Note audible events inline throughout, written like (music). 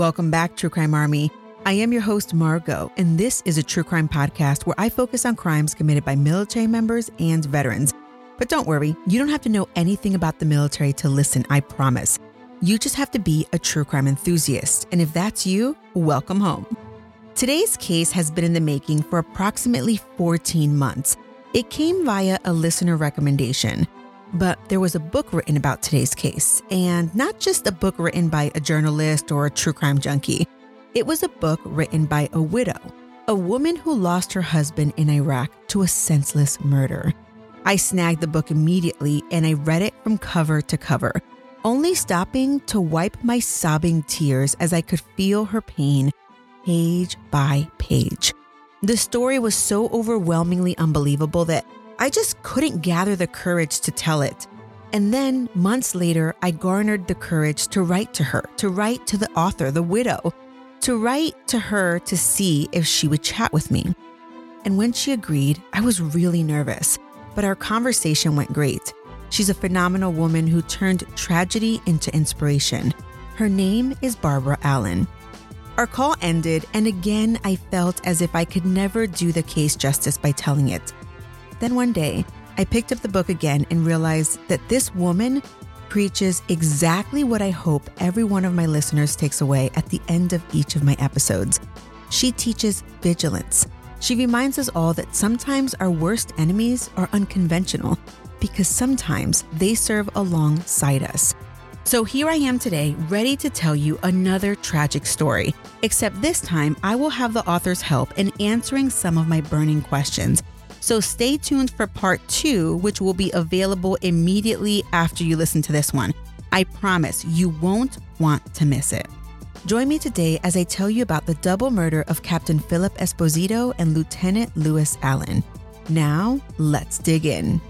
Welcome back, True Crime Army. I am your host, Margot, and this is a true crime podcast where I focus on crimes committed by military members and veterans. But don't worry, you don't have to know anything about the military to listen, I promise. You just have to be a true crime enthusiast. And if that's you, welcome home. Today's case has been in the making for approximately 14 months. It came via a listener recommendation. But there was a book written about today's case, and not just a book written by a journalist or a true crime junkie. It was a book written by a widow, a woman who lost her husband in Iraq to a senseless murder. I snagged the book immediately and I read it from cover to cover, only stopping to wipe my sobbing tears as I could feel her pain page by page. The story was so overwhelmingly unbelievable that I just couldn't gather the courage to tell it. And then, months later, I garnered the courage to write to her, to write to the author, the widow, to write to her to see if she would chat with me. And when she agreed, I was really nervous, but our conversation went great. She's a phenomenal woman who turned tragedy into inspiration. Her name is Barbara Allen. Our call ended, and again, I felt as if I could never do the case justice by telling it. Then one day, I picked up the book again and realized that this woman preaches exactly what I hope every one of my listeners takes away at the end of each of my episodes. She teaches vigilance. She reminds us all that sometimes our worst enemies are unconventional because sometimes they serve alongside us. So here I am today, ready to tell you another tragic story. Except this time, I will have the author's help in answering some of my burning questions so stay tuned for part two, which will be available immediately after you listen to this one. I promise you won't want to miss it. Join me today as I tell you about the double murder of Captain Phillip Esposito and Lieutenant Louis Allen. Now, let's dig in.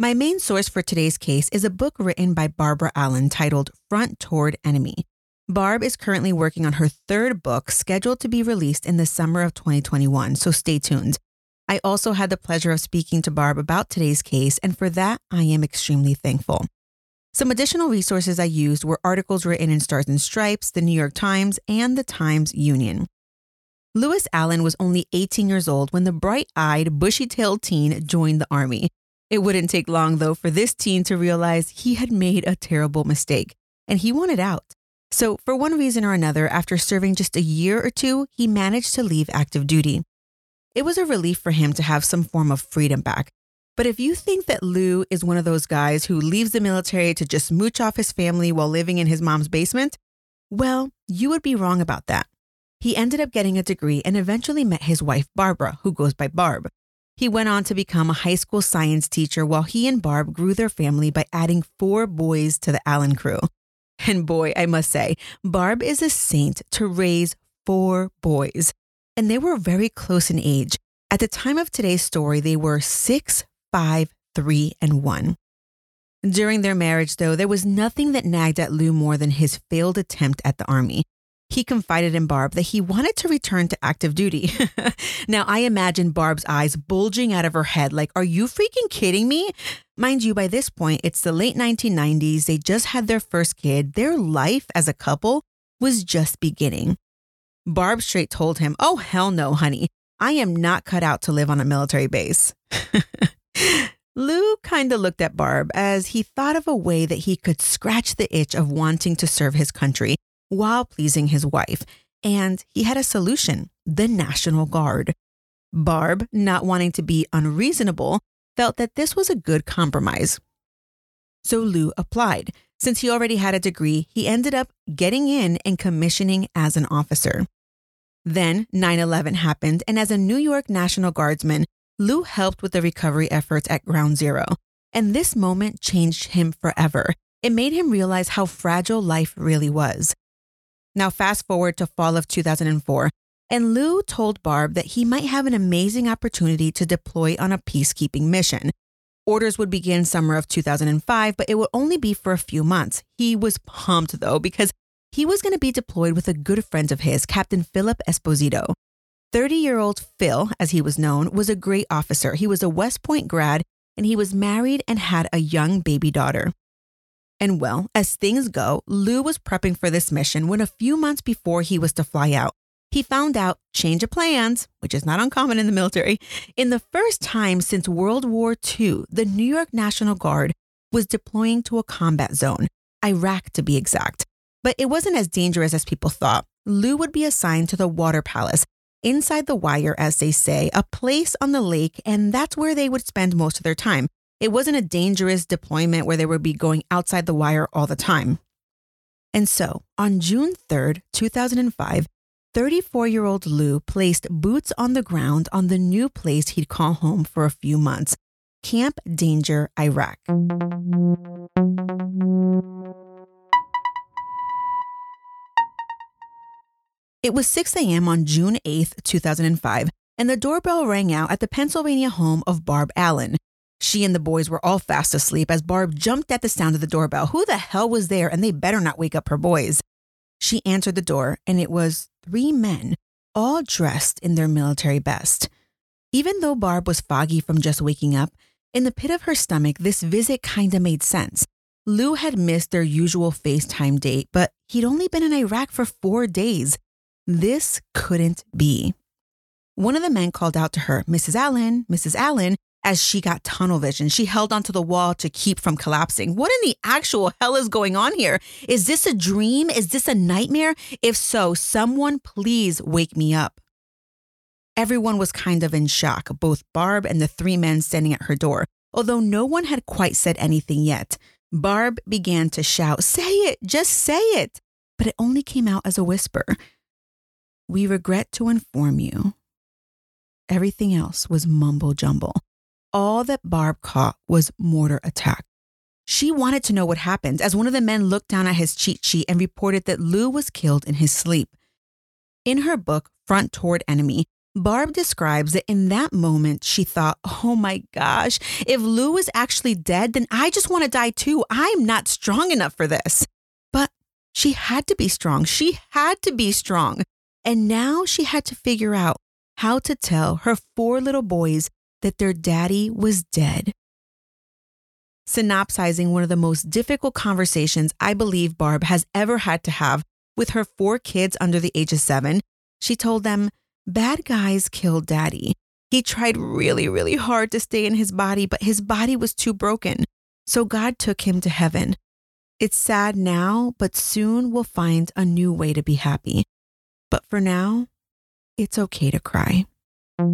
My main source for today's case is a book written by Barbara Allen titled Front Toward Enemy Barb is currently working on her third book, scheduled to be released in the summer of 2021, so stay tuned. I also had the pleasure of speaking to Barb about today's case, and for that, I am extremely thankful. Some additional resources I used were articles written in Stars and Stripes, the New York Times, and the Times Union. Louis Allen was only 18 years old when the bright eyed, bushy tailed teen joined the Army. It wouldn't take long, though, for this teen to realize he had made a terrible mistake, and he wanted out. So, for one reason or another, after serving just a year or two, he managed to leave active duty. It was a relief for him to have some form of freedom back. But if you think that Lou is one of those guys who leaves the military to just mooch off his family while living in his mom's basement, well, you would be wrong about that. He ended up getting a degree and eventually met his wife, Barbara, who goes by Barb. He went on to become a high school science teacher while he and Barb grew their family by adding four boys to the Allen crew. And boy, I must say, Barb is a saint to raise four boys. And they were very close in age. At the time of today's story, they were six, five, three, and one. During their marriage, though, there was nothing that nagged at Lou more than his failed attempt at the army. He confided in Barb that he wanted to return to active duty. (laughs) now, I imagine Barb's eyes bulging out of her head, like, Are you freaking kidding me? Mind you, by this point, it's the late 1990s. They just had their first kid. Their life as a couple was just beginning. Barb straight told him, Oh, hell no, honey. I am not cut out to live on a military base. (laughs) Lou kind of looked at Barb as he thought of a way that he could scratch the itch of wanting to serve his country while pleasing his wife, and he had a solution the National Guard. Barb, not wanting to be unreasonable, felt that this was a good compromise. So Lou applied. Since he already had a degree, he ended up getting in and commissioning as an officer. Then 9 11 happened, and as a New York National Guardsman, Lou helped with the recovery efforts at Ground Zero. And this moment changed him forever. It made him realize how fragile life really was. Now, fast forward to fall of 2004, and Lou told Barb that he might have an amazing opportunity to deploy on a peacekeeping mission. Orders would begin summer of 2005, but it would only be for a few months. He was pumped though, because he was going to be deployed with a good friend of his, Captain Phillip Esposito. 30 year old Phil, as he was known, was a great officer. He was a West Point grad and he was married and had a young baby daughter. And well, as things go, Lou was prepping for this mission when a few months before he was to fly out, he found out change of plans, which is not uncommon in the military. In the first time since World War II, the New York National Guard was deploying to a combat zone, Iraq to be exact. But it wasn't as dangerous as people thought. Lou would be assigned to the Water Palace, inside the wire, as they say, a place on the lake, and that's where they would spend most of their time. It wasn't a dangerous deployment where they would be going outside the wire all the time. And so, on June 3rd, 2005, 34 year old Lou placed boots on the ground on the new place he'd call home for a few months Camp Danger, Iraq. It was 6 a.m. on June 8th, 2005, and the doorbell rang out at the Pennsylvania home of Barb Allen. She and the boys were all fast asleep as Barb jumped at the sound of the doorbell. Who the hell was there? And they better not wake up her boys. She answered the door, and it was three men, all dressed in their military best. Even though Barb was foggy from just waking up, in the pit of her stomach, this visit kinda made sense. Lou had missed their usual FaceTime date, but he'd only been in Iraq for four days. This couldn't be. One of the men called out to her, Mrs. Allen, Mrs. Allen, as she got tunnel vision. She held onto the wall to keep from collapsing. What in the actual hell is going on here? Is this a dream? Is this a nightmare? If so, someone please wake me up. Everyone was kind of in shock, both Barb and the three men standing at her door, although no one had quite said anything yet. Barb began to shout, Say it, just say it. But it only came out as a whisper. We regret to inform you. Everything else was mumble jumble. All that Barb caught was mortar attack. She wanted to know what happened as one of the men looked down at his cheat sheet and reported that Lou was killed in his sleep. In her book, Front Toward Enemy, Barb describes that in that moment she thought, oh my gosh, if Lou is actually dead, then I just want to die too. I'm not strong enough for this. But she had to be strong. She had to be strong. And now she had to figure out how to tell her four little boys that their daddy was dead. Synopsizing one of the most difficult conversations I believe Barb has ever had to have with her four kids under the age of seven, she told them, Bad guys killed daddy. He tried really, really hard to stay in his body, but his body was too broken. So God took him to heaven. It's sad now, but soon we'll find a new way to be happy. But for now, it's okay to cry. Hi,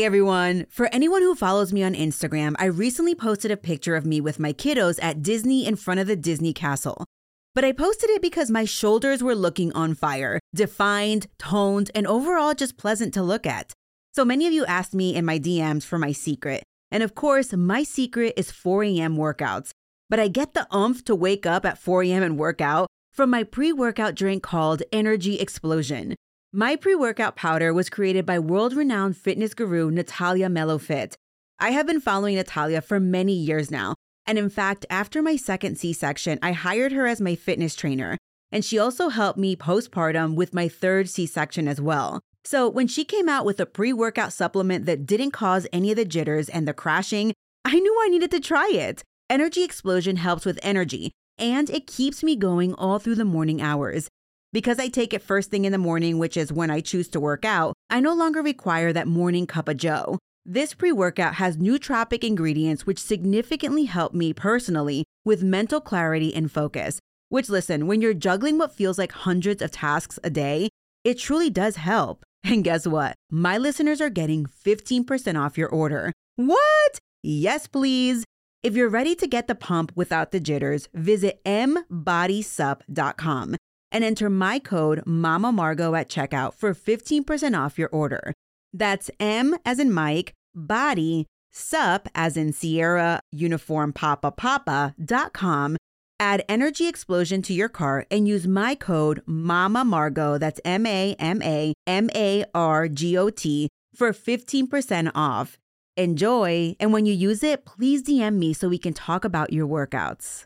everyone. For anyone who follows me on Instagram, I recently posted a picture of me with my kiddos at Disney in front of the Disney castle. But I posted it because my shoulders were looking on fire, defined, toned, and overall just pleasant to look at. So many of you asked me in my DMs for my secret. And of course, my secret is 4 a.m. workouts. But I get the umph to wake up at 4 a.m. and work out from my pre workout drink called Energy Explosion. My pre workout powder was created by world renowned fitness guru Natalia Melofit. I have been following Natalia for many years now. And in fact, after my second C section, I hired her as my fitness trainer. And she also helped me postpartum with my third C section as well. So when she came out with a pre workout supplement that didn't cause any of the jitters and the crashing, I knew I needed to try it. Energy Explosion helps with energy, and it keeps me going all through the morning hours. Because I take it first thing in the morning, which is when I choose to work out, I no longer require that morning cup of joe. This pre workout has nootropic ingredients which significantly help me personally with mental clarity and focus. Which, listen, when you're juggling what feels like hundreds of tasks a day, it truly does help. (laughs) And guess what? My listeners are getting 15% off your order. What? Yes, please. If you're ready to get the pump without the jitters, visit mbodysup.com. and enter my code Mama Margot at checkout for 15% off your order. That's M as in Mike, body, sup as in Sierra, uniform papa papa dot com. Add Energy Explosion to your cart and use my code Mama Margot, that's M A M A M A R G O T, for 15% off. Enjoy, and when you use it, please DM me so we can talk about your workouts.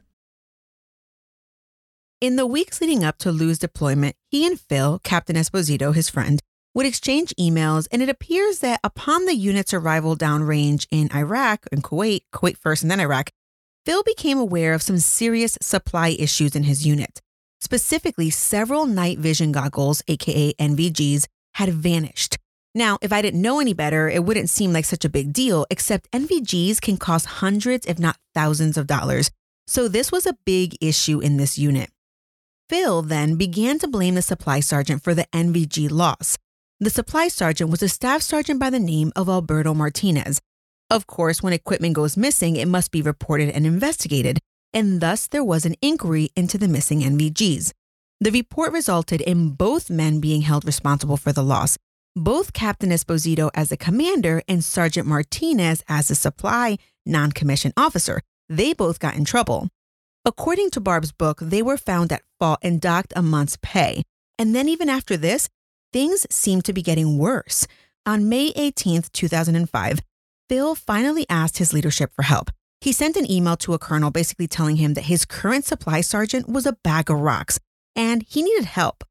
In the weeks leading up to Lou's deployment, he and Phil, Captain Esposito, his friend, would exchange emails, and it appears that upon the unit's arrival downrange in Iraq and Kuwait, Kuwait first and then Iraq, Phil became aware of some serious supply issues in his unit. Specifically, several night vision goggles, aka NVGs, had vanished. Now, if I didn't know any better, it wouldn't seem like such a big deal, except NVGs can cost hundreds, if not thousands of dollars. So this was a big issue in this unit. Phil then began to blame the supply sergeant for the NVG loss. The supply sergeant was a staff sergeant by the name of Alberto Martinez. Of course, when equipment goes missing, it must be reported and investigated, and thus there was an inquiry into the missing NVGs. The report resulted in both men being held responsible for the loss, both Captain Esposito as the commander and Sergeant Martinez as the supply non commissioned officer. They both got in trouble. According to Barb's book, they were found at fault and docked a month's pay. And then, even after this, things seemed to be getting worse. On May 18th, 2005, Phil finally asked his leadership for help. He sent an email to a colonel basically telling him that his current supply sergeant was a bag of rocks and he needed help.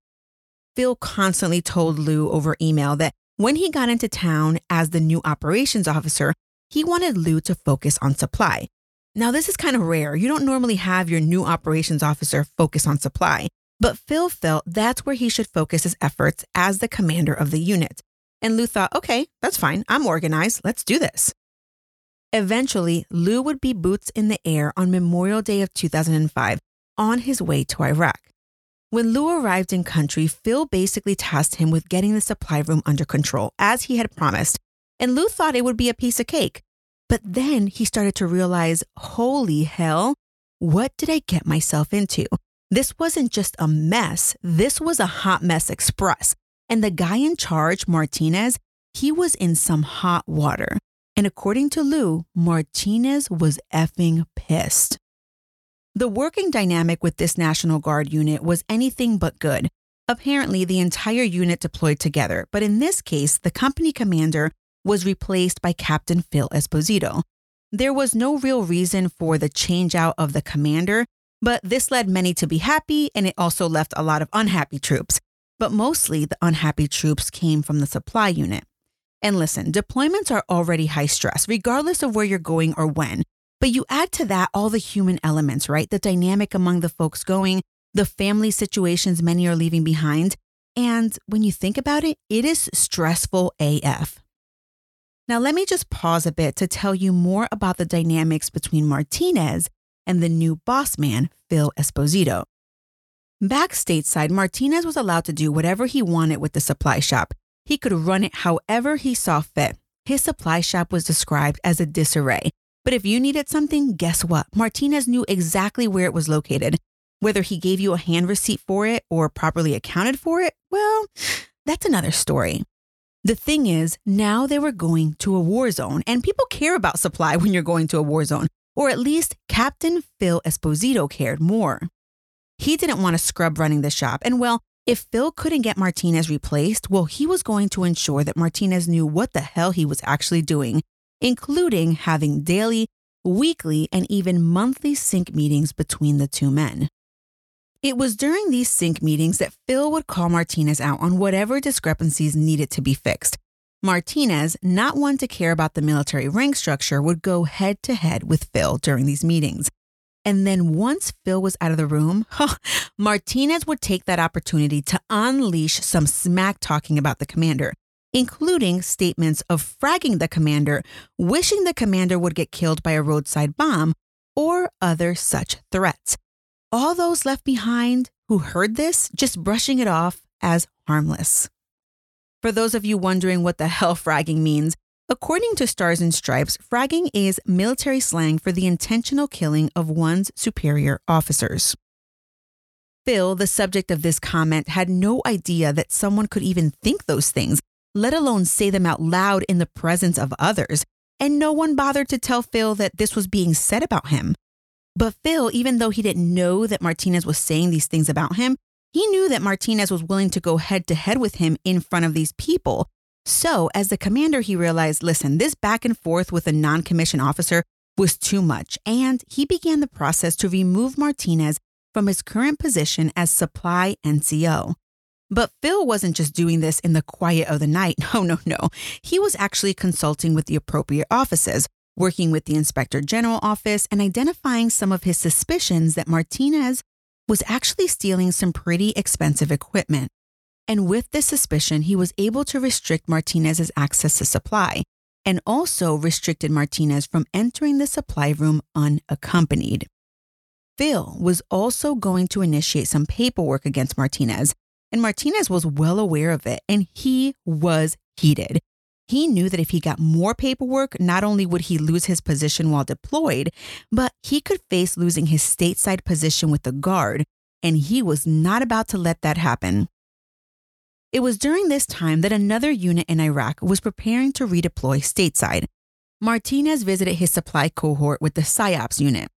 Phil constantly told Lou over email that when he got into town as the new operations officer, he wanted Lou to focus on supply. Now, this is kind of rare. You don't normally have your new operations officer focus on supply, but Phil felt that's where he should focus his efforts as the commander of the unit. And Lou thought, okay, that's fine. I'm organized. Let's do this. Eventually, Lou would be boots in the air on Memorial Day of 2005 on his way to Iraq. When Lou arrived in country, Phil basically tasked him with getting the supply room under control, as he had promised. And Lou thought it would be a piece of cake. But then he started to realize, holy hell, what did I get myself into? This wasn't just a mess, this was a hot mess express. And the guy in charge, Martinez, he was in some hot water. And according to Lou, Martinez was effing pissed. The working dynamic with this National Guard unit was anything but good. Apparently, the entire unit deployed together, but in this case, the company commander was replaced by Captain Phil Esposito. There was no real reason for the change out of the commander, but this led many to be happy and it also left a lot of unhappy troops. But mostly the unhappy troops came from the supply unit. And listen, deployments are already high stress, regardless of where you're going or when. But you add to that all the human elements, right? The dynamic among the folks going, the family situations many are leaving behind. And when you think about it, it is stressful AF. Now, let me just pause a bit to tell you more about the dynamics between Martinez and the new boss man, Phil Esposito. Back stateside, Martinez was allowed to do whatever he wanted with the supply shop. He could run it however he saw fit. His supply shop was described as a disarray. But if you needed something, guess what? Martinez knew exactly where it was located. Whether he gave you a hand receipt for it or properly accounted for it, well, that's another story. The thing is, now they were going to a war zone, and people care about supply when you're going to a war zone, or at least Captain Phil Esposito cared more. He didn't want a scrub running the shop, and well, if Phil couldn't get Martinez replaced, well, he was going to ensure that Martinez knew what the hell he was actually doing, including having daily, weekly, and even monthly sync meetings between the two men. It was during these sync meetings that Phil would call Martinez out on whatever discrepancies needed to be fixed. Martinez, not one to care about the military rank structure, would go head to head with Phil during these meetings. And then once Phil was out of the room, (laughs) Martinez would take that opportunity to unleash some smack talking about the commander, including statements of fragging the commander, wishing the commander would get killed by a roadside bomb, or other such threats all those left behind who heard this just brushing it off as harmless. For those of you wondering what the (laughs) hell fragging means, according to Stars and Stripes, fragging is military slang for the intentional killing of one's superior officers. Phil, the subject of this comment, had no idea that someone could even think those things, let alone say them out loud in the presence of others. And no one bothered to tell Phil that this was being said about him. But Phil, even though he didn't know that Martinez was saying these things about him, he knew that Martinez was willing to go head to head with him in front of these people. So, as the commander, he realized listen, this back and forth with a non commissioned officer was too much, and he began the process to remove Martinez from his current position as supply NCO. But Phil wasn't just doing this in the quiet of the night. No, (laughs) oh, no, no. He was actually consulting with the appropriate offices, working with the Inspector General office, and identifying some of his suspicions that Martinez was actually stealing some pretty expensive equipment. And with this suspicion, he was able to restrict Martinez's access to supply and also restricted Martinez from entering the supply room unaccompanied. Phil was also going to initiate some paperwork against Martinez, and Martinez was well aware of it, and he was heated. He knew that if he got more paperwork, not only would he lose his position while deployed, but he could face losing his stateside position with the Guard, and he was not about to let that happen. It was during this time that another unit in Iraq was preparing to redeploy stateside. Martinez visited his supply cohort with the PSYOPs unit.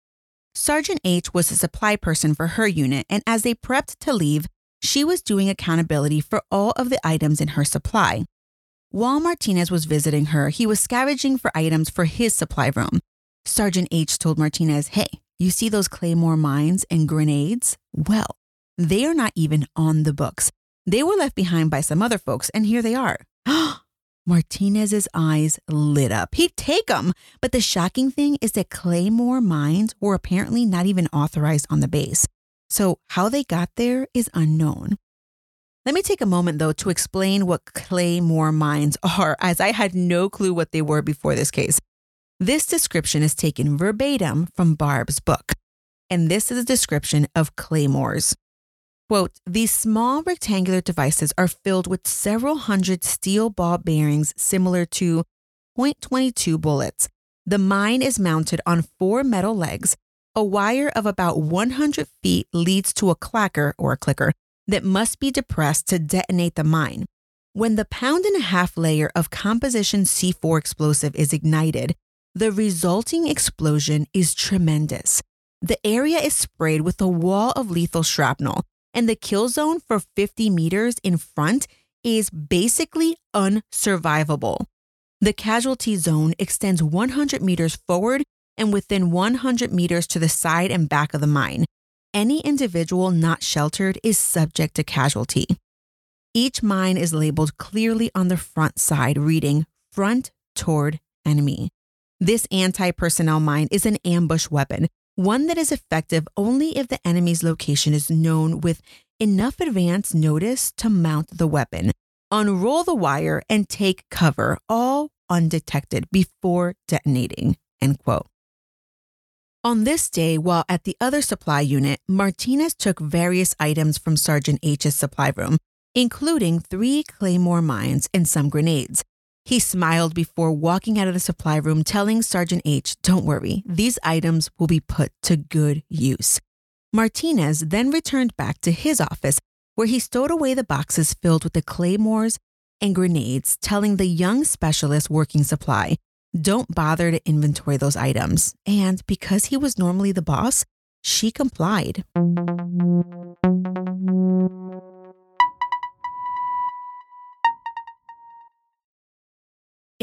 Sergeant H was the supply person for her unit, and as they prepped to leave, she was doing accountability for all of the items in her supply. While Martinez was visiting her, he was scavenging for items for his supply room. Sergeant H told Martinez, Hey, you see those Claymore mines and grenades? Well, they are not even on the books. They were left behind by some other folks, and here they are. (gasps) Martinez's eyes lit up. He'd take them. But the shocking thing is that Claymore mines were apparently not even authorized on the base. So, how they got there is unknown. Let me take a moment, though, to explain what claymore mines (laughs) are, as I had no clue what they were before this case. This description is taken verbatim from Barb's book, and this is a description of claymores. Quote, these small rectangular devices are filled with several hundred steel ball bearings similar to .22 bullets. The mine is mounted on four metal legs. A wire of about 100 feet leads to a clacker or a clicker that must be depressed to detonate the mine. When the pound and a half layer of composition C4 explosive is ignited, the resulting explosion is tremendous. The area is sprayed with a wall of lethal shrapnel, and the kill zone for 50 meters in front is basically unsurvivable. The casualty zone extends 100 meters forward and within 100 meters to the side and back of the mine, any individual not sheltered is subject to casualty. Each mine is labeled clearly on the front side, reading front toward enemy. This anti personnel mine is an ambush weapon, one that is effective only if the enemy's location is known with enough advance notice to mount the weapon, unroll the wire, and take cover, all undetected before detonating. End quote. On this day, while at the other supply unit, Martinez took various items from Sergeant H's supply room, including three Claymore mines and some grenades. He smiled before walking out of the supply room, telling Sergeant H, Don't worry, these items will be put to good use. Martinez then returned back to his office, where he stowed away the boxes filled with the claymores and grenades, telling the young specialist working supply don't bother to inventory those items. And because he was normally the boss, she complied.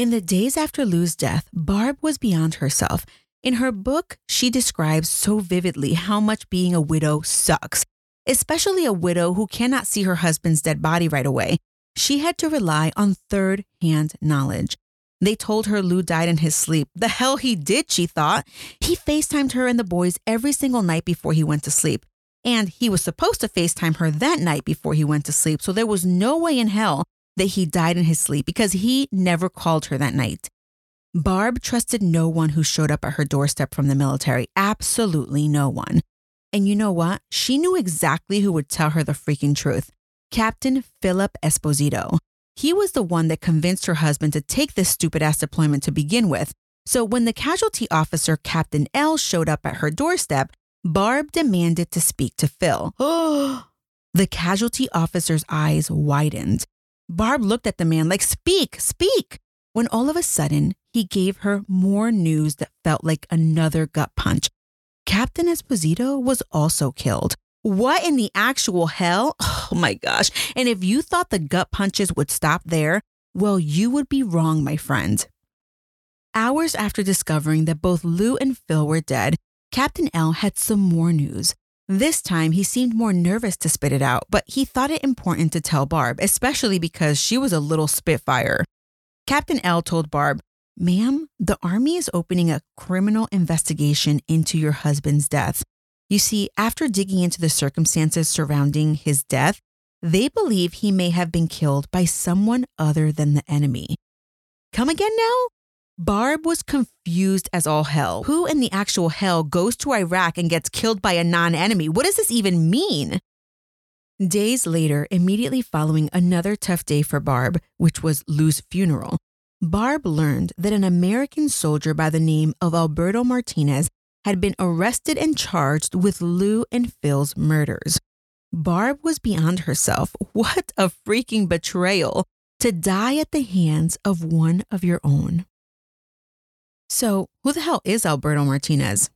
In the days after Lou's death, Barb was beyond herself. In her book, she describes so vividly how much being a widow sucks, especially a widow who cannot see her husband's dead body right away. She had to rely on third hand knowledge. They told her Lou died in his sleep. The hell he did, she thought. He FaceTimed her and the boys every single night before he went to sleep. And he was supposed to FaceTime her that night before he went to sleep. So there was no way in hell that he died in his sleep because he never called her that night. Barb trusted no one who showed up at her doorstep from the military. Absolutely no one. And you know what? She knew exactly who would tell her the freaking truth Captain Phillip Esposito. He was the one that convinced her husband to take this stupid ass deployment to begin with. So when the casualty officer, Captain L, showed up at her doorstep, Barb demanded to speak to Phil. (gasps) the casualty officer's eyes widened. Barb looked at the man like, Speak, speak. When all of a sudden, he gave her more news that felt like another gut punch. Captain Esposito was also killed. What in the actual hell? (sighs) Oh my gosh. And if you thought the gut punches would stop there, well, you would be wrong, my friend. Hours after discovering that both Lou and Phil were dead, Captain L had some more news. This time, he seemed more nervous to spit it out, but he thought it important to tell Barb, especially because she was a little spitfire. Captain L told Barb, Ma'am, the Army is opening a criminal investigation into your husband's death. You see, after digging into the circumstances surrounding his death, they believe he may have been killed by someone other than the enemy. Come again now? Barb was confused as all hell. Who in the actual hell goes to Iraq and gets killed by a non enemy? What does this even mean? Days later, immediately following another tough day for Barb, which was Lou's funeral, Barb learned that an American soldier by the name of Alberto Martinez had been arrested and charged with Lou and Phil's murders. Barb was beyond herself. (laughs) What a freaking betrayal to die at the hands of one of your own. So, who the hell is Alberto Martinez?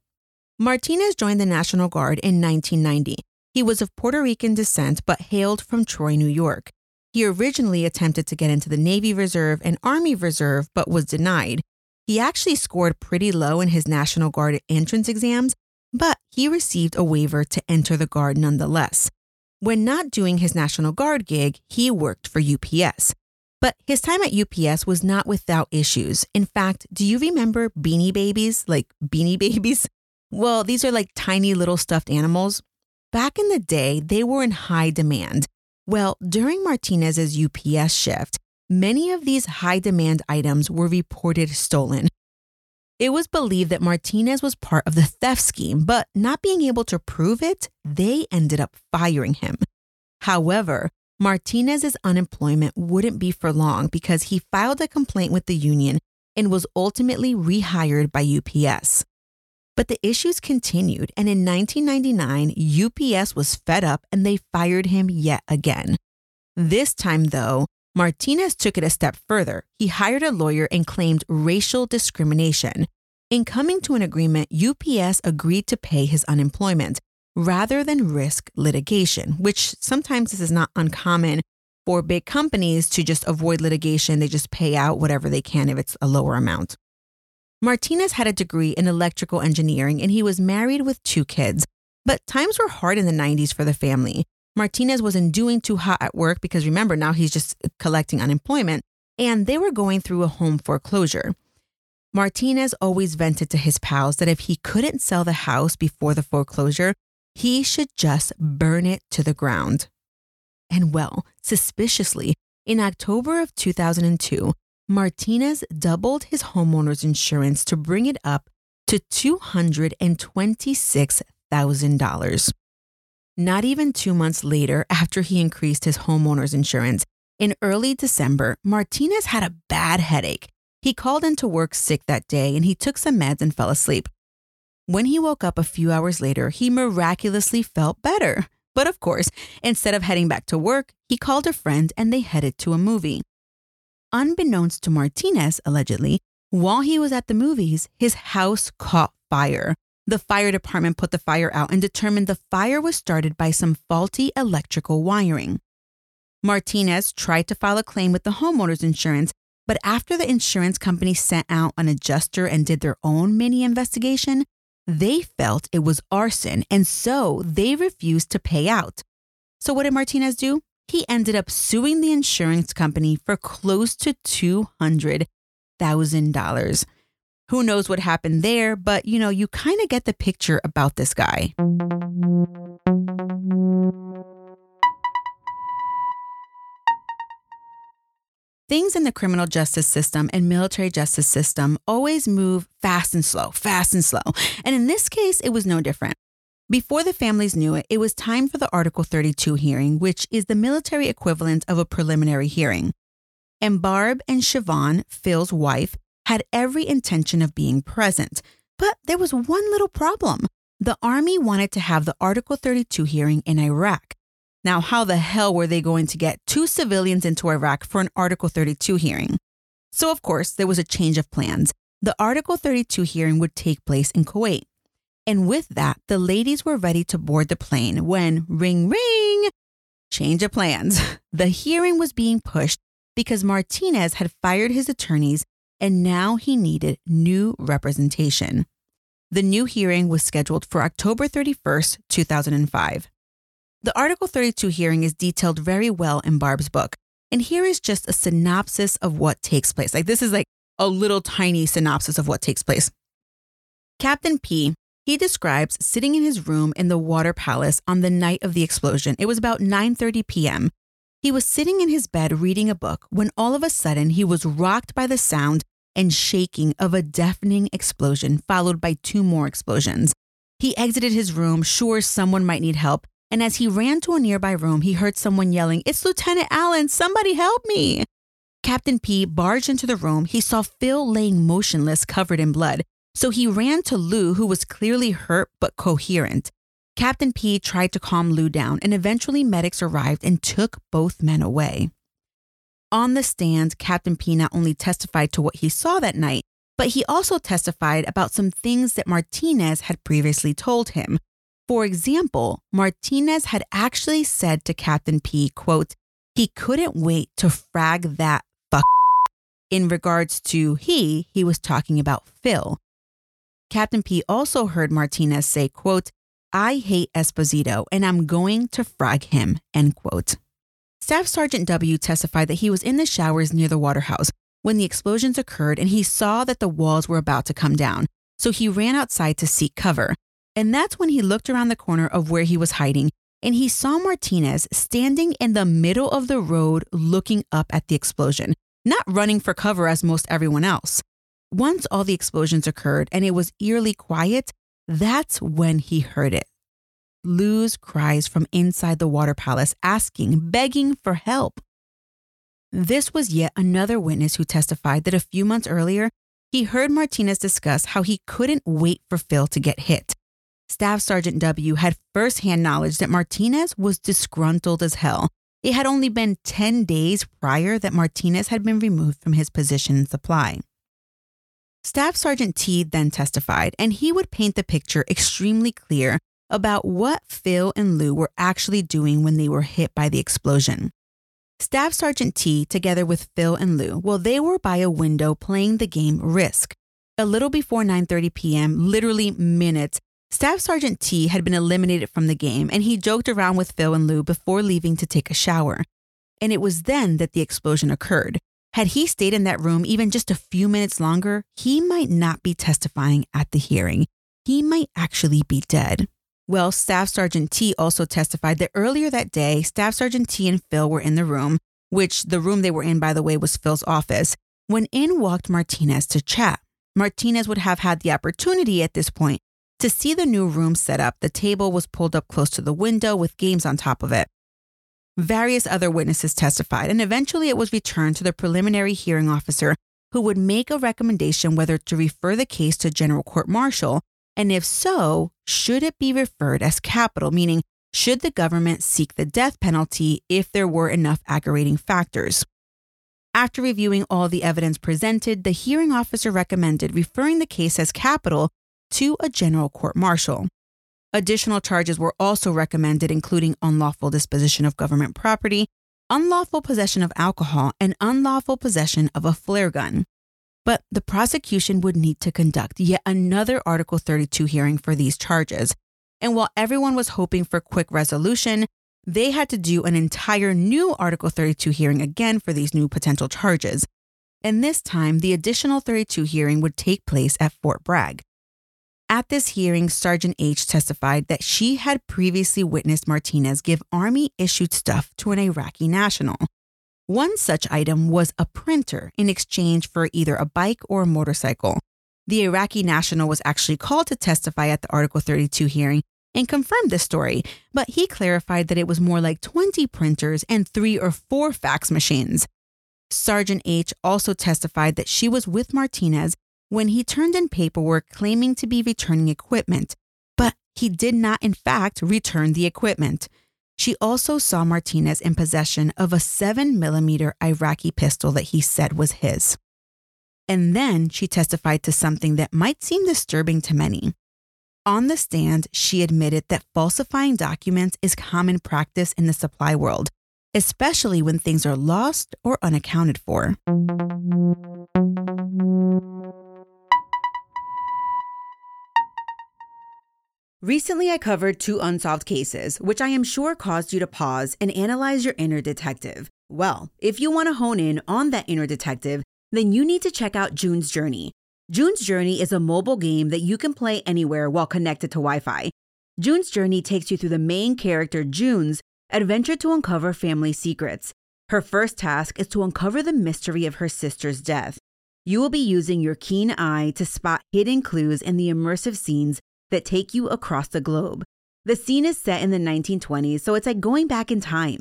Martinez joined the National Guard in 1990. He was of Puerto Rican descent but hailed from Troy, New York. He originally attempted to get into the Navy Reserve and Army Reserve but was denied. He actually scored pretty low in his National Guard entrance exams, but he received a waiver to enter the Guard nonetheless. When not doing his National Guard gig, he worked for UPS. But his time at UPS was not without issues. In fact, do you remember beanie babies? Like beanie babies? (laughs) Well, these are like tiny little stuffed animals. Back in the day, they were in high demand. Well, during Martinez's UPS shift, many of these high demand items were reported stolen. It was believed that Martinez was part of the theft scheme, but not being able to prove it, they ended up firing him. However, Martinez's unemployment wouldn't be for long because he filed a complaint with the union and was ultimately rehired by UPS. But the issues continued, and in 1999, UPS was fed up and they fired him yet again. This time, though, Martinez took it a step further. He hired a lawyer and claimed racial discrimination. In coming to an agreement, UPS agreed to pay his unemployment rather than risk litigation, which sometimes this is not uncommon for big companies to just avoid litigation. They just pay out whatever they can if it's a lower amount. Martinez had a degree in electrical engineering and he was married with two kids. But times were hard in the 90s for the family. Martinez wasn't doing too hot at work because remember, now he's just collecting unemployment, and they were going through a home foreclosure. Martinez always vented to his pals that if he couldn't sell the house before the foreclosure, he should just burn it to the ground. And well, suspiciously, in October of 2002, Martinez doubled his homeowner's insurance to bring it up to $226,000. Not even two months later, after he increased his homeowner's insurance, in early December, Martinez had a bad headache. He called into work sick that day and he took some meds and fell asleep. When he woke up a few hours later, he miraculously felt better. But of course, instead of heading back to work, he called a friend and they headed to a movie. Unbeknownst to Martinez, allegedly, while he was at the movies, his house caught fire. The fire department put the fire out and determined the fire was started by some faulty electrical wiring. Martinez tried to file a claim with the homeowner's insurance, but after the insurance company sent out an adjuster and did their own mini investigation, they felt it was arson and so they refused to pay out. So, what did Martinez do? He ended up suing the insurance company for close to $200,000. Who knows what happened there, but you know, you kind of get the picture about this guy. Things in the criminal justice system and military justice system always move fast and slow, fast and slow. And in this case, it was no different. Before the families knew it, it was time for the Article 32 hearing, which is the military equivalent of a preliminary hearing. And Barb and Siobhan, Phil's wife, had every intention of being present. But there was one little problem. the Army wanted to have the Article 32 hearing in Iraq. Now, how the hell were they going to get two civilians into Iraq for an Article 32 hearing? So, of course, there was a change of plans. The Article 32 hearing would take place in Kuwait. And with that, the ladies were ready to board the plane when ring, ring, change of plans. (laughs) The hearing was being pushed because Martinez had fired his attorneys and now he needed new representation. The new hearing was scheduled for October 31st, 2005. The Article 32 hearing is detailed very well in Barb's book. And here is just a synopsis of what takes place. Like, this is like a little tiny synopsis of what takes place. Captain P, he describes sitting in his room in the Water Palace on the night of the explosion. It was about 9:30 p.m. He was sitting in his bed reading a book when all of a sudden he was rocked by the sound and shaking of a deafening explosion, followed by two more explosions. He exited his room, sure someone might need help, and as he ran to a nearby room, he heard someone yelling, It's Lieutenant Allen, somebody help me! Captain P barged into the room. He saw Phil laying motionless, covered in blood. So he ran to Lou, who was clearly hurt but coherent. Captain P tried to calm Lou down, and eventually medics arrived and took both men away. On the stand, Captain P not only testified to what he saw that night, but he also testified about some things that Martinez had previously told him. For example, Martinez had actually said to Captain P, quote, he couldn't wait to frag that fuck. In regards to he, he was talking about Phil. Captain P also heard Martinez say, quote, I hate Esposito and I'm going to frag him, end quote. Staff Sergeant W testified that he was in the showers near the waterhouse when the explosions occurred and he saw that the walls were about to come down. So he ran outside to seek cover. And that's when he looked around the corner of where he was hiding and he saw Martinez standing in the middle of the road looking up at the explosion, not running for cover as most everyone else. Once all the explosions occurred and it was eerily quiet, that's when he heard it. Lou's cries from inside the water palace asking, begging for help. This was yet another witness who testified that a few months earlier, he heard Martinez discuss how he couldn't wait for Phil to get hit. Staff Sergeant W had firsthand knowledge that Martinez was disgruntled as hell. It had only been 10 days prior that Martinez had been removed from his position in supply. Staff Sergeant T then testified, and he would paint the picture extremely clear about what Phil and Lou were actually doing when they were hit by the explosion. Staff Sergeant T, together with Phil and Lou, well, they were by a window playing the game Risk. A little before 9:30 p.m., literally minutes, Staff Sergeant T had been eliminated from the game, and he joked around with Phil and Lou before leaving to take a shower. And it was then that the explosion occurred. Had he stayed in that room even just a few minutes longer, he might not be testifying at the hearing. He might actually be dead. Well, Staff Sergeant T also testified that earlier that day, Staff Sergeant T and Phil were in the room, which the room they were in, by the way, was Phil's office, when in walked Martinez to chat. Martinez would have had the opportunity at this point to see the new room set up. The table was pulled up close to the window with games on top of it. Various other witnesses testified, and eventually it was returned to the preliminary hearing officer who would make a recommendation whether to refer the case to general court martial and if so, should it be referred as capital, meaning should the government seek the death penalty if there were enough aggravating factors? After reviewing all the evidence presented, the hearing officer recommended referring the case as capital to a general court martial. Additional charges were also recommended, including unlawful disposition of government property, unlawful possession of alcohol, and unlawful possession of a flare gun. But the prosecution would need to conduct yet another Article 32 hearing for these charges. And while everyone was hoping for quick resolution, they had to do an entire new Article 32 hearing again for these new potential charges. And this time, the additional 32 hearing would take place at Fort Bragg. At this hearing, Sergeant H testified that she had previously witnessed Martinez give Army issued stuff to an Iraqi national. One such item was a printer in exchange for either a bike or a motorcycle. The Iraqi national was actually called to testify at the Article 32 hearing and confirmed this story, but he clarified that it was more like 20 printers and three or four fax machines. Sergeant H also testified that she was with Martinez when he turned in paperwork claiming to be returning equipment, but he did not, in fact, return the equipment. She also saw Martinez in possession of a 7mm Iraqi pistol that he said was his. And then she testified to something that might seem disturbing to many. On the stand, she admitted that falsifying documents is common practice in the supply world, especially when things are lost or unaccounted for. Recently, I covered two unsolved cases, which I am sure caused you to pause and analyze your inner detective. Well, if you want to hone in on that inner detective, then you need to check out June's Journey. June's Journey is a mobile game that you can play anywhere while connected to Wi Fi. June's Journey takes you through the main character, June's, adventure to uncover family secrets. Her first task is to uncover the mystery of her sister's death. You will be using your keen eye to spot hidden clues in the immersive scenes that take you across the globe. The scene is set in the 1920s, so it's like going back in time.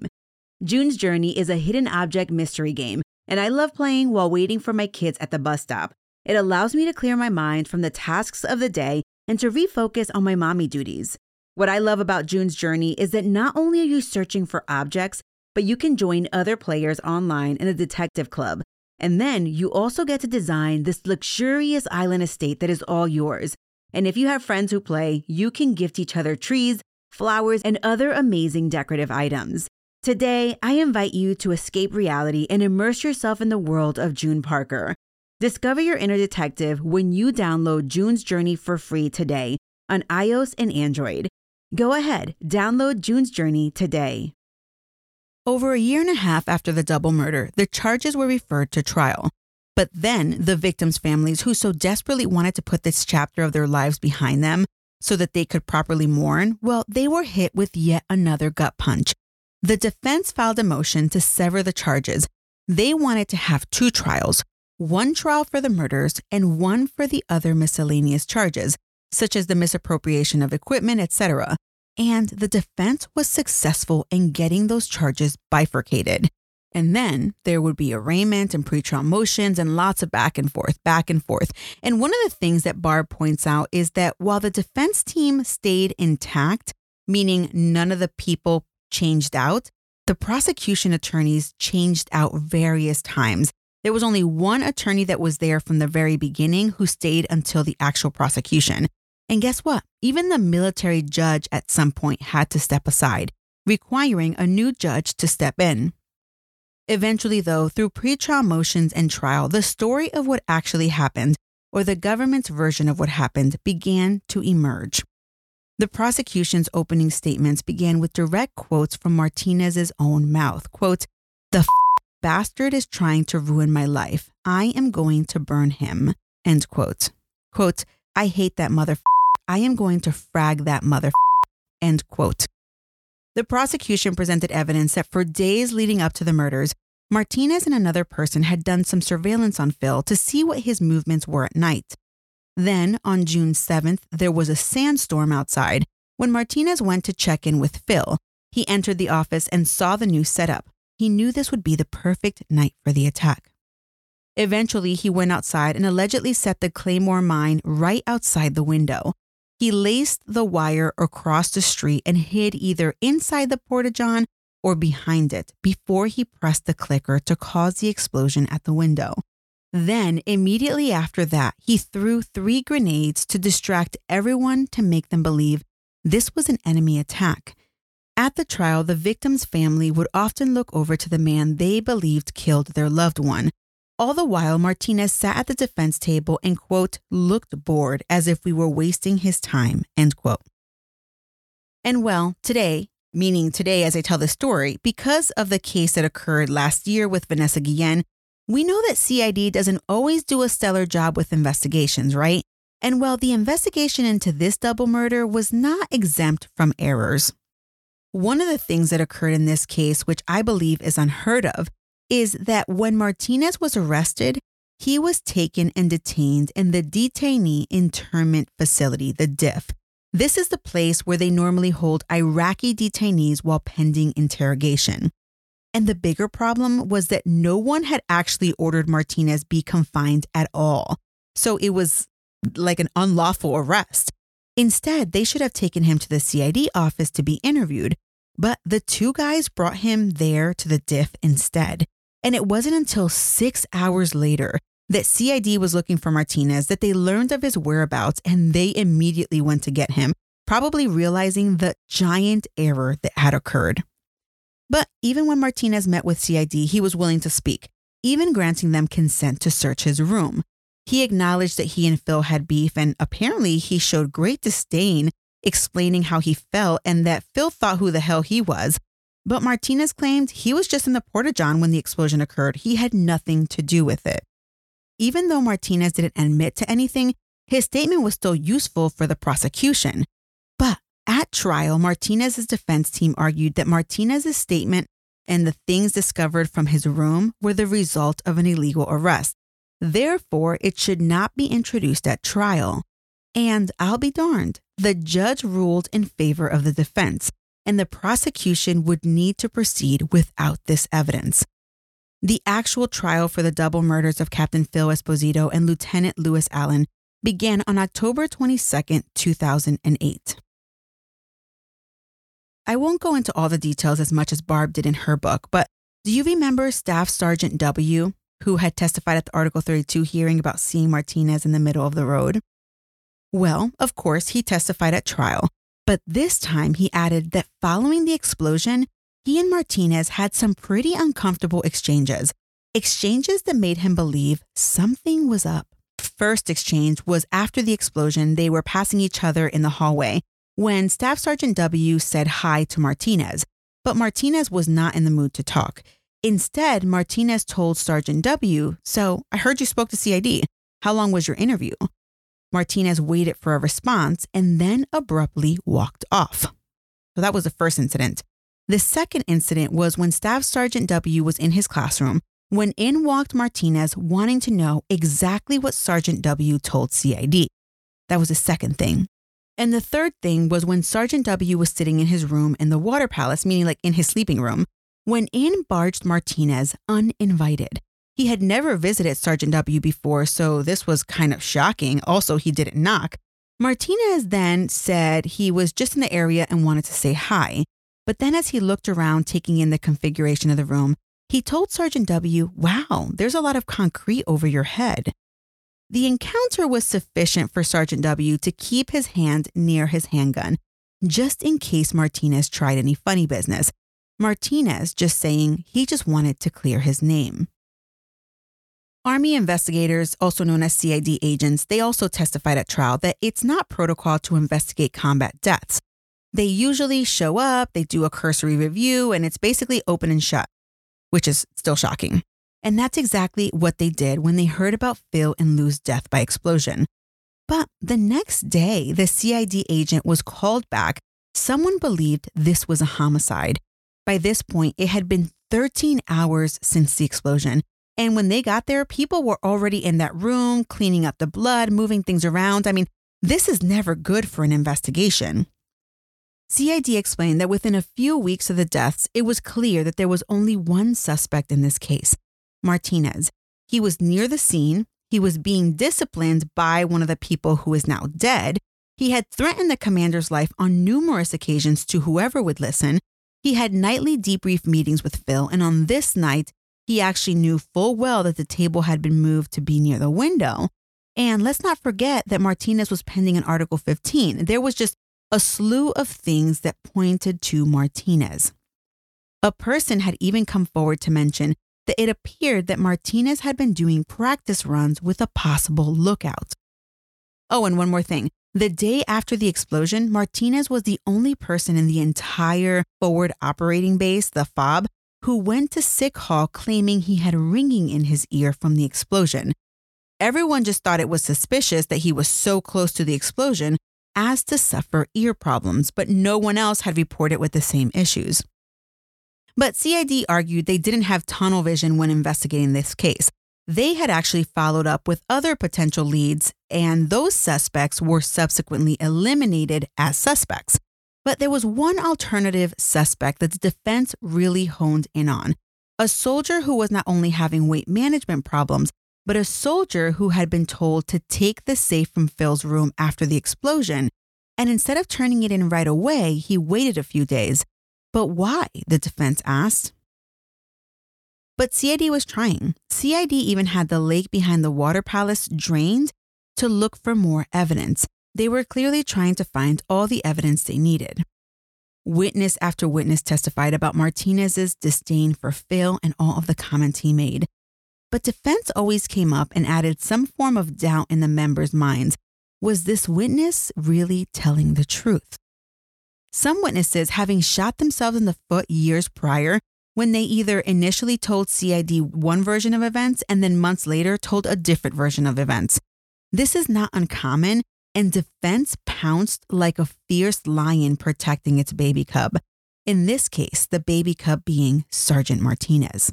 June's Journey is a hidden object mystery game, and I love playing while waiting for my kids at the bus stop. It allows me to clear my mind from the tasks of the day and to refocus on my mommy duties. What I love about June's Journey is that not only are you searching for objects, but you can join other players online in a detective club. And then you also get to design this luxurious island estate that is all yours. And if you have friends who play, you can gift each other trees, flowers, and other amazing decorative items. Today, I invite you to escape reality and immerse yourself in the world of June Parker. Discover your inner detective when you download June's Journey for free today on iOS and Android. Go ahead, download June's Journey today. Over a year and a half after the double murder, the charges were referred to trial. But then the victims' families, who so desperately wanted to put this chapter of their lives behind them so that they could properly mourn, well, they were hit with yet another gut punch. The defense filed a motion to sever the charges. They wanted to have two trials one trial for the murders and one for the other miscellaneous charges, such as the misappropriation of equipment, etc. And the defense was successful in getting those charges bifurcated. And then there would be arraignment and pretrial motions and lots of back and forth, back and forth. And one of the things that Barb points out is that while the defense team stayed intact, meaning none of the people changed out, the prosecution attorneys changed out various times. There was only one attorney that was there from the very beginning who stayed until the actual prosecution. And guess what? Even the military judge at some point had to step aside, requiring a new judge to step in. Eventually, though, through pretrial motions and trial, the story of what actually happened, or the government's version of what happened, began to emerge. The prosecution's opening statements began with direct quotes from Martinez's own mouth. Quote, The f- bastard is trying to ruin my life. I am going to burn him. End quote. Quote, I hate that mother. F- I am going to frag that mother. F- End quote. The prosecution presented evidence that for days leading up to the murders, Martinez and another person had done some surveillance on Phil to see what his movements were at night. Then, on June 7th, there was a sandstorm outside. When Martinez went to check in with Phil, he entered the office and saw the new setup. He knew this would be the perfect night for the attack. Eventually, he went outside and allegedly set the Claymore mine right outside the window. He laced the wire across the street and hid either inside the porta-john or behind it before he pressed the clicker to cause the explosion at the window. Then, immediately after that, he threw three grenades to distract everyone to make them believe this was an enemy attack. At the trial, the victim's family would often look over to the man they believed killed their loved one, all the while, Martinez sat at the defense table and, quote, looked bored as if we were wasting his time, end quote. And well, today, meaning today as I tell the story, because of the case that occurred last year with Vanessa Guillen, we know that CID doesn't always do a stellar job with investigations, right? And while the investigation into this double murder was not exempt from errors, one of the things that occurred in this case, which I believe is unheard of, is that when Martinez was arrested, he was taken and detained in the detainee internment facility, the DIF. This is the place where they normally hold Iraqi detainees while pending interrogation. And the bigger problem was that no one had actually ordered Martinez be confined at all. So it was like an unlawful arrest. Instead, they should have taken him to the CID office to be interviewed, but the two guys brought him there to the DIF instead. And it wasn't until six hours later that CID was looking for Martinez that they learned of his whereabouts and they immediately went to get him, probably realizing the giant error that had occurred. But even when Martinez met with CID, he was willing to speak, even granting them consent to search his room. He acknowledged that he and Phil had beef, and apparently he showed great disdain, explaining how he felt and that Phil thought who the hell he was. But Martinez claimed he was just in the Porta John when the explosion occurred. He had nothing to do with it. Even though Martinez didn't admit to anything, his statement was still useful for the prosecution. But at trial, Martinez's defense team argued that Martinez's statement and the things discovered from his room were the result of an illegal arrest. Therefore, it should not be introduced at trial. And I'll be darned, the judge ruled in favor of the defense, and the prosecution would need to proceed without this evidence. The actual trial for the double murders of Captain Phil Esposito and Lieutenant Louis Allen began on October 22, 2008. I won't go into all the details as much as Barb did in her book, but do you remember Staff Sergeant W, who had testified at the Article 32 hearing about seeing Martinez in the middle of the road? Well, of course, he testified at trial, but this time he added that following the explosion, he and Martinez had some pretty uncomfortable exchanges, exchanges that made him believe something was up. First exchange was after the explosion, they were passing each other in the hallway when Staff Sergeant W said hi to Martinez, but Martinez was not in the mood to talk. Instead, Martinez told Sergeant W, So I heard you spoke to CID. How long was your interview? Martinez waited for a response and then abruptly walked off. So that was the first incident. The second incident was when Staff Sergeant W was in his classroom when in walked Martinez wanting to know exactly what Sergeant W told CID. That was the second thing. And the third thing was when Sergeant W was sitting in his room in the Water Palace, meaning like in his sleeping room, when in barged Martinez uninvited. He had never visited Sergeant W before, so this was kind of shocking. Also, he didn't knock. Martinez then said he was just in the area and wanted to say hi. But then, as he looked around, taking in the configuration of the room, he told Sergeant W, Wow, there's a lot of concrete over your head. The encounter was sufficient for Sergeant W to keep his hand near his handgun, just in case Martinez tried any funny business. Martinez just saying he just wanted to clear his name. Army investigators, also known as CID agents, they also testified at trial that it's not protocol to investigate combat deaths. They usually show up, they do a cursory review, and it's basically open and shut, which is still shocking. And that's exactly what they did when they heard about Phil and Lou's death by explosion. But the next day, the CID agent was called back. Someone believed this was a homicide. By this point, it had been 13 hours since the explosion. And when they got there, people were already in that room, cleaning up the blood, moving things around. I mean, this is never good for an investigation. CID explained that within a few weeks of the deaths, it was clear that there was only one suspect in this case Martinez. He was near the scene. He was being disciplined by one of the people who is now dead. He had threatened the commander's life on numerous occasions to whoever would listen. He had nightly debrief meetings with Phil, and on this night, he actually knew full well that the table had been moved to be near the window. And let's not forget that Martinez was pending an Article 15. There was just a slew of things that pointed to Martinez. A person had even come forward to mention that it appeared that Martinez had been doing practice runs with a possible lookout. Oh, and one more thing. The day after the explosion, Martinez was the only person in the entire forward operating base, the FOB, who went to sick hall claiming he had ringing in his ear from the explosion. Everyone just thought it was suspicious that he was so close to the explosion as to suffer ear problems, but no one else had reported with the same issues. But CID argued they didn't have tunnel vision when investigating this case. They had actually followed up with other potential leads, and those suspects were subsequently eliminated as suspects. But there was one alternative suspect that the defense really honed in on a soldier who was not only having weight management problems, but a soldier who had been told to take the safe from Phil's room after the explosion. And instead of turning it in right away, he waited a few days. But why? The defense asked. But CID was trying. CID even had the lake behind the water palace drained to look for more evidence. They were clearly trying to find all the evidence they needed. Witness after witness testified about Martinez's disdain for Phil and all of the comments he made. But defense always came up and added some form of doubt in the members' minds. Was this witness really telling the truth? Some witnesses, having shot themselves in the foot years prior, when they either initially told CID one version of events and then months later told a different version of events. This is not uncommon, and defense pounced like a fierce lion protecting its baby cub. In this case, the baby cub being Sergeant Martinez.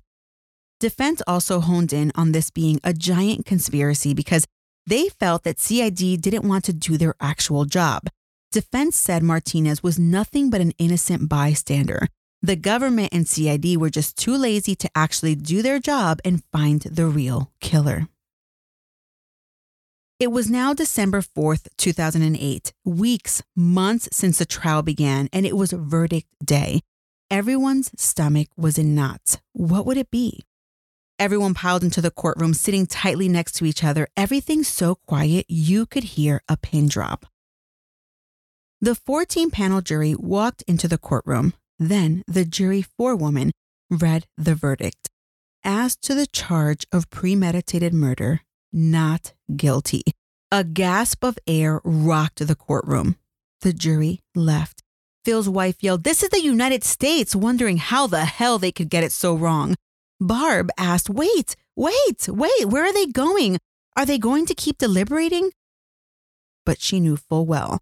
Defense also honed in on this being a giant conspiracy because they felt that CID didn't want to do their actual job. Defense said Martinez was nothing but an innocent bystander. The government and CID were just too lazy to actually do their job and find the real killer. It was now December 4th, 2008, weeks, months since the trial began, and it was verdict day. Everyone's stomach was in knots. What would it be? Everyone piled into the courtroom, sitting tightly next to each other, everything so quiet you could hear a pin drop. The 14 panel jury walked into the courtroom. Then the jury forewoman read the verdict. As to the charge of premeditated murder, not guilty. A gasp of air rocked the courtroom. The jury left. Phil's wife yelled, This is the United States, wondering how the hell they could get it so wrong. Barb asked, Wait, wait, wait, where are they going? Are they going to keep deliberating? But she knew full well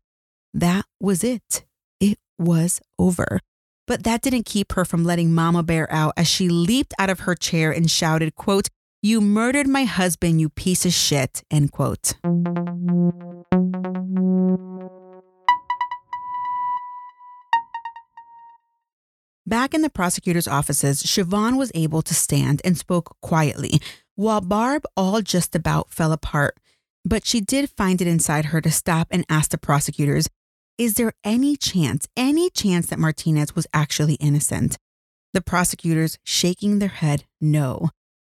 that was it. It was over. But that didn't keep her from letting Mama Bear out as she leaped out of her chair and shouted, quote, You murdered my husband, you piece of shit, end quote. Back in the prosecutor's offices, Siobhan was able to stand and spoke quietly, while Barb all just about fell apart. But she did find it inside her to stop and ask the prosecutors is there any chance, any chance that Martinez was actually innocent? The prosecutors shaking their head no,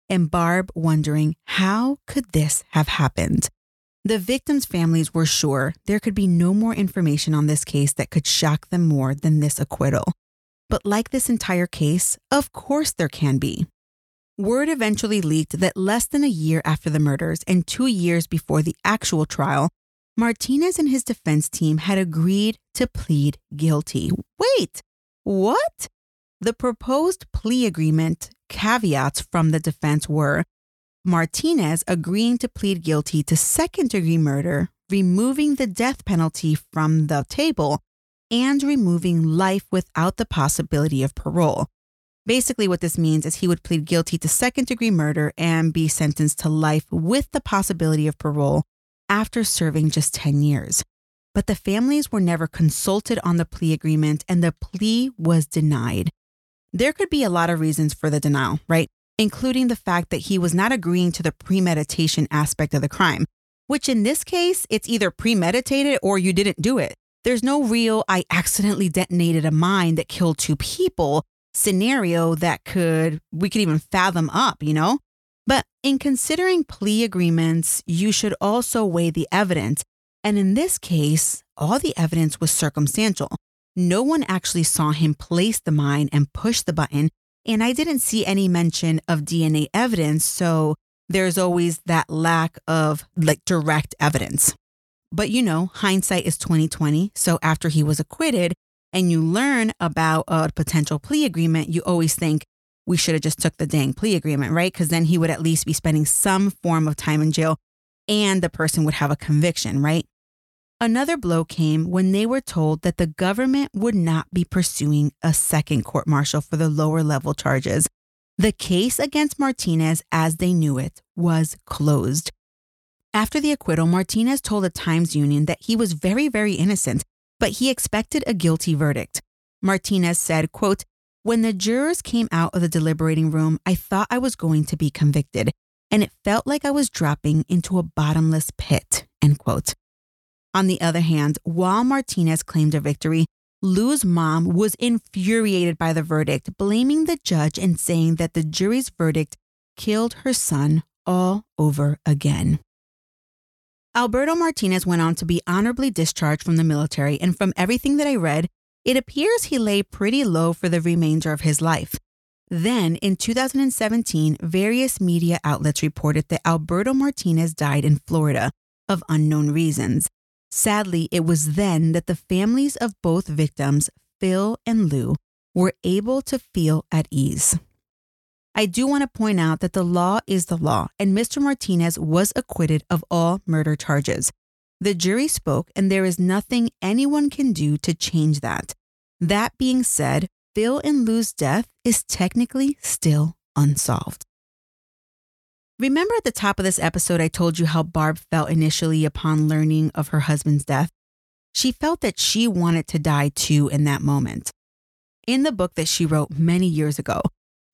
and Barb wondering how could this have happened? The victims' families were sure there could be no more information on this case that could shock them more than this acquittal. But like this entire case, of course there can be. Word eventually leaked that less than a year after the murders and two years before the actual trial, Martinez and his defense team had agreed to plead guilty. Wait, what? The proposed plea agreement caveats from the defense were Martinez agreeing to plead guilty to second degree murder, removing the death penalty from the table, and removing life without the possibility of parole. Basically, what this means is he would plead guilty to second degree murder and be sentenced to life with the possibility of parole after serving just 10 years. But the families were never consulted on the plea agreement and the plea was denied. There could be a lot of reasons for the denial, right? Including the fact that he was not agreeing to the premeditation aspect of the crime, which in this case, it's either premeditated or you didn't do it. There's no real, I accidentally detonated a mine that killed two people scenario that could, we could even fathom up, you know? But in considering plea agreements, you should also weigh the evidence. And in this case, all the evidence was circumstantial. No one actually saw him place the mine and push the button. And I didn't see any mention of DNA evidence. So there's always that lack of like direct evidence. But you know, hindsight is 2020. So after he was acquitted and you learn about a potential plea agreement, you always think, we should have just took the dang plea agreement, right? Because then he would at least be spending some form of time in jail and the person would have a conviction, right? Another blow came when they were told that the government would not be pursuing a second court martial for the lower level charges. The case against Martinez, as they knew it, was closed. After the acquittal, Martinez told the Times Union that he was very, very innocent, but he expected a guilty verdict. Martinez said, quote, when the jurors came out of the deliberating room, I thought I was going to be convicted, and it felt like I was dropping into a bottomless pit. End quote. On the other hand, while Martinez claimed a victory, Lou's mom was infuriated by the verdict, blaming the judge and saying that the jury's verdict killed her son all over again. Alberto Martinez went on to be honorably discharged from the military, and from everything that I read, it appears he lay pretty low for the remainder of his life. Then, in 2017, various media outlets reported that Alberto Martinez died in Florida of unknown reasons. Sadly, it was then that the families of both victims, Phil and Lou, were able to feel at ease. I do want to point out that the law is the law, and Mr. Martinez was acquitted of all murder charges. The jury spoke, and there is nothing anyone can do to change that. That being said, Phil and Lou's death is technically still unsolved. Remember at the top of this episode, I told you how Barb felt initially upon learning of her husband's death? She felt that she wanted to die too in that moment. In the book that she wrote many years ago,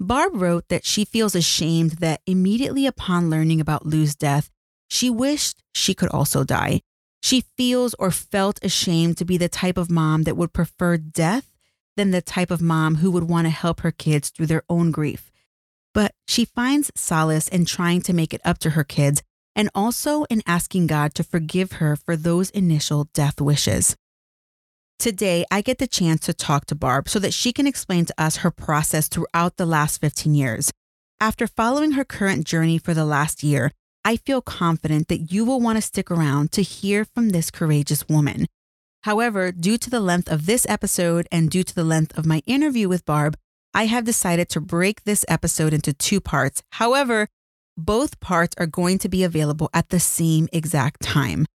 Barb wrote that she feels ashamed that immediately upon learning about Lou's death, she wished she could also die. She feels or felt ashamed to be the type of mom that would prefer death than the type of mom who would want to help her kids through their own grief. But she finds solace in trying to make it up to her kids and also in asking God to forgive her for those initial death wishes. Today, I get the chance to talk to Barb so that she can explain to us her process throughout the last 15 years. After following her current journey for the last year, I feel confident that you will want to stick around to hear from this courageous woman. However, due to the length of this episode and due to the length of my interview with Barb, I have decided to break this episode into two parts. However, both parts are going to be available at the same exact time.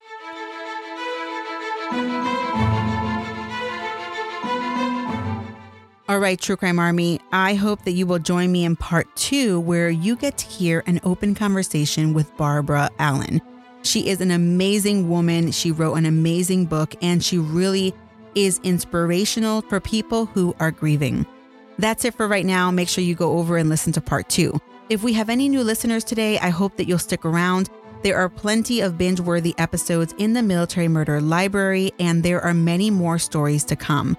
All right, True Crime Army, I hope that you will join me in part two, where you get to hear an open conversation with Barbara Allen. She is an amazing woman. She wrote an amazing book, and she really is inspirational for people who are grieving. That's it for right now. Make sure you go over and listen to part two. If we have any new listeners today, I hope that you'll stick around. There are plenty of binge worthy episodes in the Military Murder Library, and there are many more stories to come.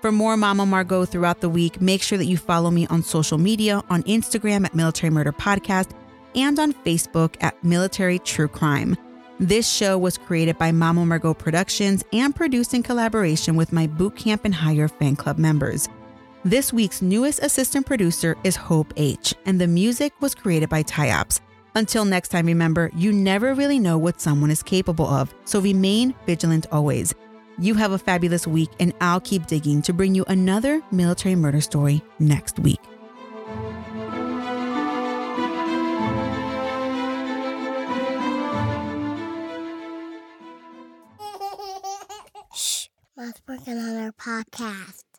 For more Mama Margot throughout the week, make sure that you follow me on social media on Instagram at Military Murder Podcast and on Facebook at Military True Crime. This show was created by Mama Margot Productions and produced in collaboration with my Boot Camp and higher fan club members. This week's newest assistant producer is Hope H, and the music was created by Tyops. Until next time, remember, you never really know what someone is capable of, so remain vigilant always. You have a fabulous week, and I'll keep digging to bring you another military murder story next week. Shh, Mom's working on our podcast.